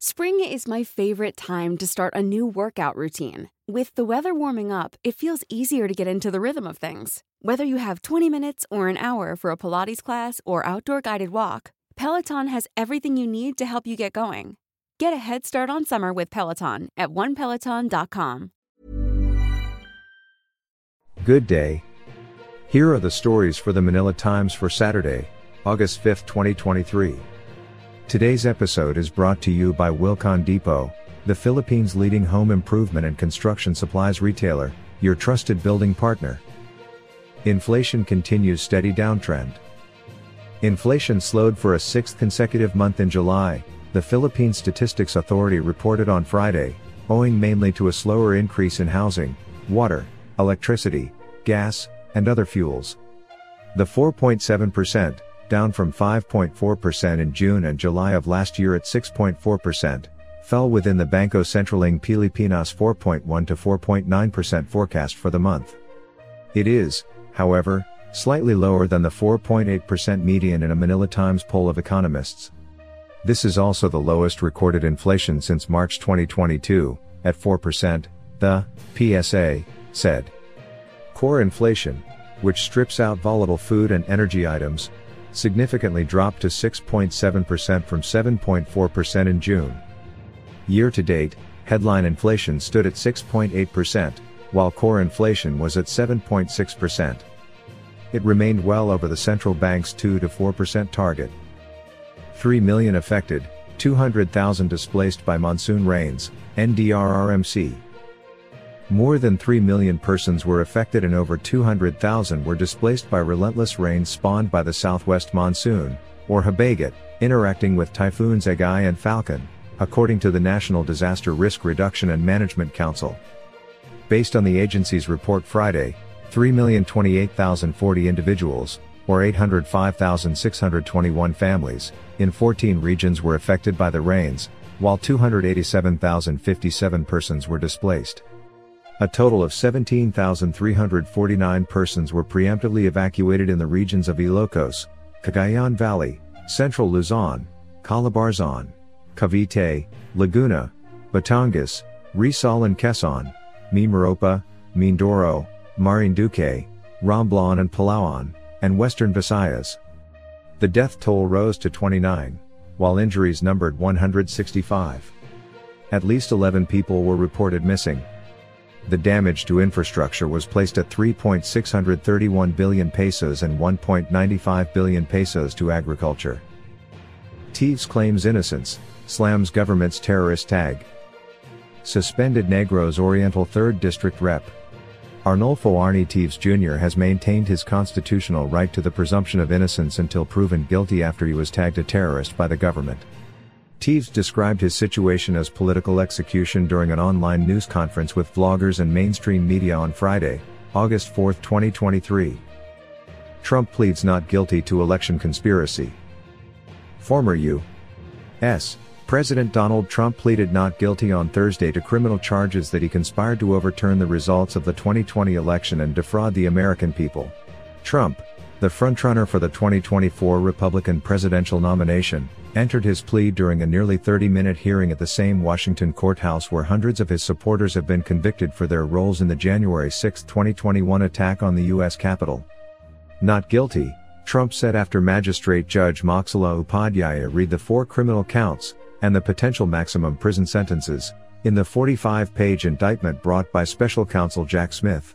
Spring is my favorite time to start a new workout routine. With the weather warming up, it feels easier to get into the rhythm of things. Whether you have 20 minutes or an hour for a Pilates class or outdoor guided walk, Peloton has everything you need to help you get going. Get a head start on summer with Peloton at onepeloton.com. Good day. Here are the stories for the Manila Times for Saturday, August 5, 2023. Today's episode is brought to you by Wilcon Depot, the Philippines' leading home improvement and construction supplies retailer, your trusted building partner. Inflation continues steady downtrend. Inflation slowed for a sixth consecutive month in July, the Philippine Statistics Authority reported on Friday, owing mainly to a slower increase in housing, water, electricity, gas, and other fuels. The 4.7%, down from 5.4% in June and July of last year at 6.4%, fell within the Bangko Sentral ng Pilipinas 4.1 to 4.9% forecast for the month. It is, however, slightly lower than the 4.8% median in a Manila Times poll of economists. This is also the lowest recorded inflation since March 2022, at 4%, the PSA said. Core inflation, which strips out volatile food and energy items, significantly dropped to 6.7% from 7.4% in June. Year to date, headline inflation stood at 6.8%, while core inflation was at 7.6%. It remained well over the central bank's 2 to 4% target. 3 million affected, 200,000 displaced by monsoon rains, NDRRMC. More than 3 million persons were affected and over 200,000 were displaced by relentless rains spawned by the southwest monsoon, or Habagat, interacting with typhoons Egay and Falcon, according to the National Disaster Risk Reduction and Management Council. Based on the agency's report Friday, 3,028,040 individuals, or 805,621 families, in 14 regions were affected by the rains, while 287,057 persons were displaced. A total of 17,349 persons were preemptively evacuated in the regions of Ilocos, Cagayan Valley, Central Luzon, Calabarzon, Cavite, Laguna, Batangas, Rizal and Quezon, Mimaropa, Mindoro, Marinduque, Romblon and Palawan, and Western Visayas. The death toll rose to 29, while injuries numbered 165. At least 11 people were reported missing the damage to infrastructure was placed at 3.631 billion pesos and 1.95 billion pesos to agriculture. Teves claims innocence, slams government's terrorist tag. Suspended Negros Oriental 3rd District Rep. Arnulfo Arnie Teves Jr. has maintained his constitutional right to the presumption of innocence until proven guilty after he was tagged a terrorist by the government. Teves described his situation as political execution during an online news conference with vloggers and mainstream media on Friday, August 4, 2023. Trump pleads not guilty to election conspiracy. Former U.S. President Donald Trump pleaded not guilty on Thursday to criminal charges that he conspired to overturn the results of the 2020 election and defraud the American people. Trump, the frontrunner for the 2024 Republican presidential nomination, entered his plea during a nearly 30-minute hearing at the same Washington courthouse where hundreds of his supporters have been convicted for their roles in the January 6, 2021 attack on the U.S. Capitol. Not guilty, Trump said after Magistrate Judge Moxila Upadhyaya read the four criminal counts, and the potential maximum prison sentences, in the 45-page indictment brought by special counsel Jack Smith.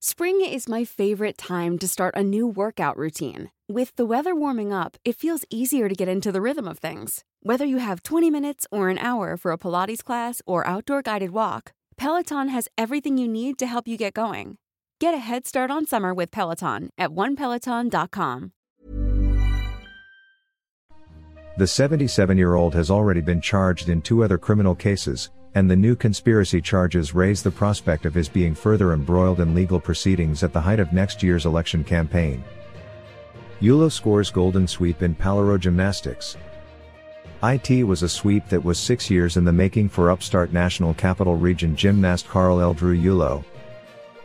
Spring is my favorite time to start a new workout routine. With the weather warming up, it feels easier to get into the rhythm of things. Whether you have 20 minutes or an hour for a Pilates class or outdoor guided walk, Peloton has everything you need to help you get going. Get a head start on summer with Peloton at onepeloton.com. The 77 year old has already been charged in two other criminal cases, and the new conspiracy charges raise the prospect of his being further embroiled in legal proceedings at the height of next year's election campaign. Yulo scores golden sweep in Palaro Gymnastics. IT was a sweep that was six years in the making for upstart National Capital Region gymnast Carl Eldrew Yulo.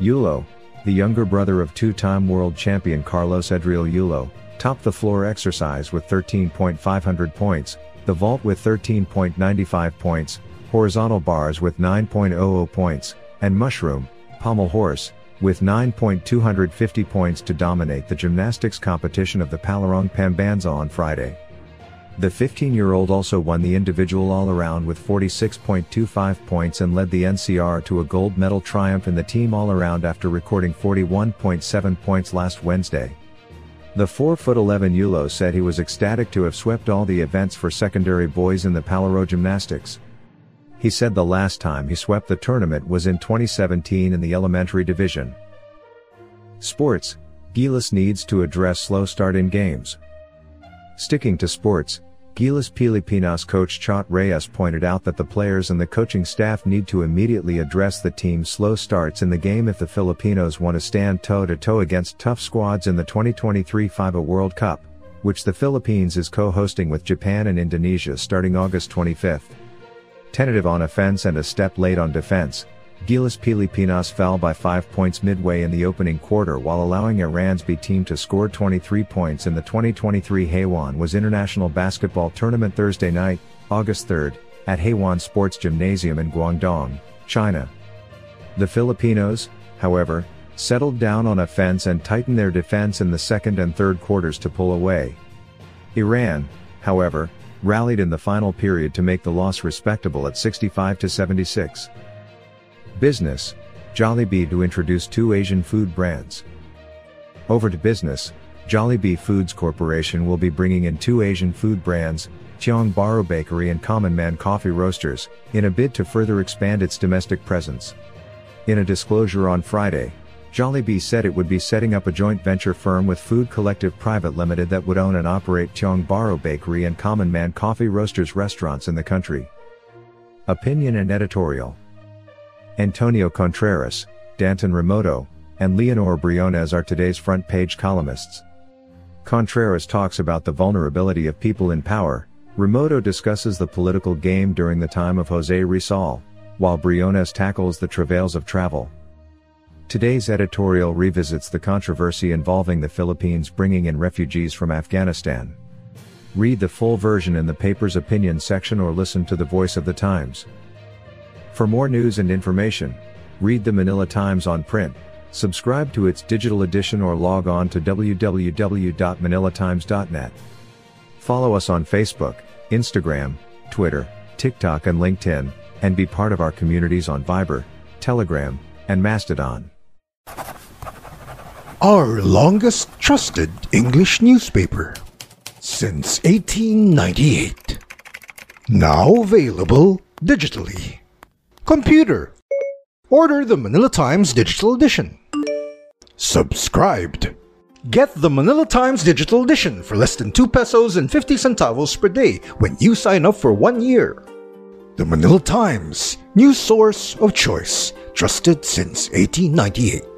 Yulo, the younger brother of two-time world champion Carlos Edriel Yulo, topped the floor exercise with 13.500 points, the vault with 13.95 points, horizontal bars with 9.00 points, and mushroom, pommel horse, with 9.250 points to dominate the gymnastics competition of the Palarong Pambansa on Friday. The 15-year-old also won the individual all-around with 46.25 points and led the NCR to a gold medal triumph in the team all-around after recording 41.7 points last Wednesday. The 4'11 Yulo said he was ecstatic to have swept all the events for secondary boys in the Palaro Gymnastics. He said the last time he swept the tournament was in 2017 in the elementary division. Sports, Gilas needs to address slow start in games. Sticking to sports, Gilas Pilipinas coach Chot Reyes pointed out that the players and the coaching staff need to immediately address the team's slow starts in the game if the Filipinos want to stand toe-to-toe against tough squads in the 2023 FIBA World Cup, which the Philippines is co-hosting with Japan and Indonesia starting August 25. Tentative on offense and a step late on defense, Gilas Pilipinas fell by 5 points midway in the opening quarter while allowing Iran's B team to score 23 points in the 2023 Heyuan was International Basketball Tournament Thursday night, August 3, at Heyuan Sports Gymnasium in Guangdong, China. The Filipinos, however, settled down on offense and tightened their defense in the second and third quarters to pull away. Iran, however, rallied in the final period to make the loss respectable at 65 to 76. Business, Jollibee to introduce two Asian food brands. Over to business, Jollibee Foods Corporation will be bringing in two Asian food brands, Tiong Bahru Bakery and Common Man Coffee Roasters, in a bid to further expand its domestic presence. In a disclosure on Friday, Jollibee said it would be setting up a joint venture firm with Food Collective Private Limited that would own and operate Tiong Bahru Bakery and Common Man Coffee Roasters restaurants in the country. Opinion and editorial Antonio Contreras, Danton Remoto, and Leonor Briones are today's front page columnists. Contreras talks about the vulnerability of people in power, Remoto discusses the political game during the time of Jose Rizal, while Briones tackles the travails of travel. Today's editorial revisits the controversy involving the Philippines bringing in refugees from Afghanistan. Read the full version in the paper's opinion section or listen to the voice of the Times. For more news and information, read the Manila Times on print, subscribe to its digital edition or log on to www.manilatimes.net. Follow us on Facebook, Instagram, Twitter, TikTok and LinkedIn, and be part of our communities on Viber, Telegram, and Mastodon. Our longest trusted English newspaper since 1898. Now available digitally. Computer. Order the Manila Times Digital Edition. Subscribed. Get the Manila Times Digital Edition for less than 2 pesos and 50 centavos per day when you sign up for one year. The Manila Times, news source of choice, trusted since 1898.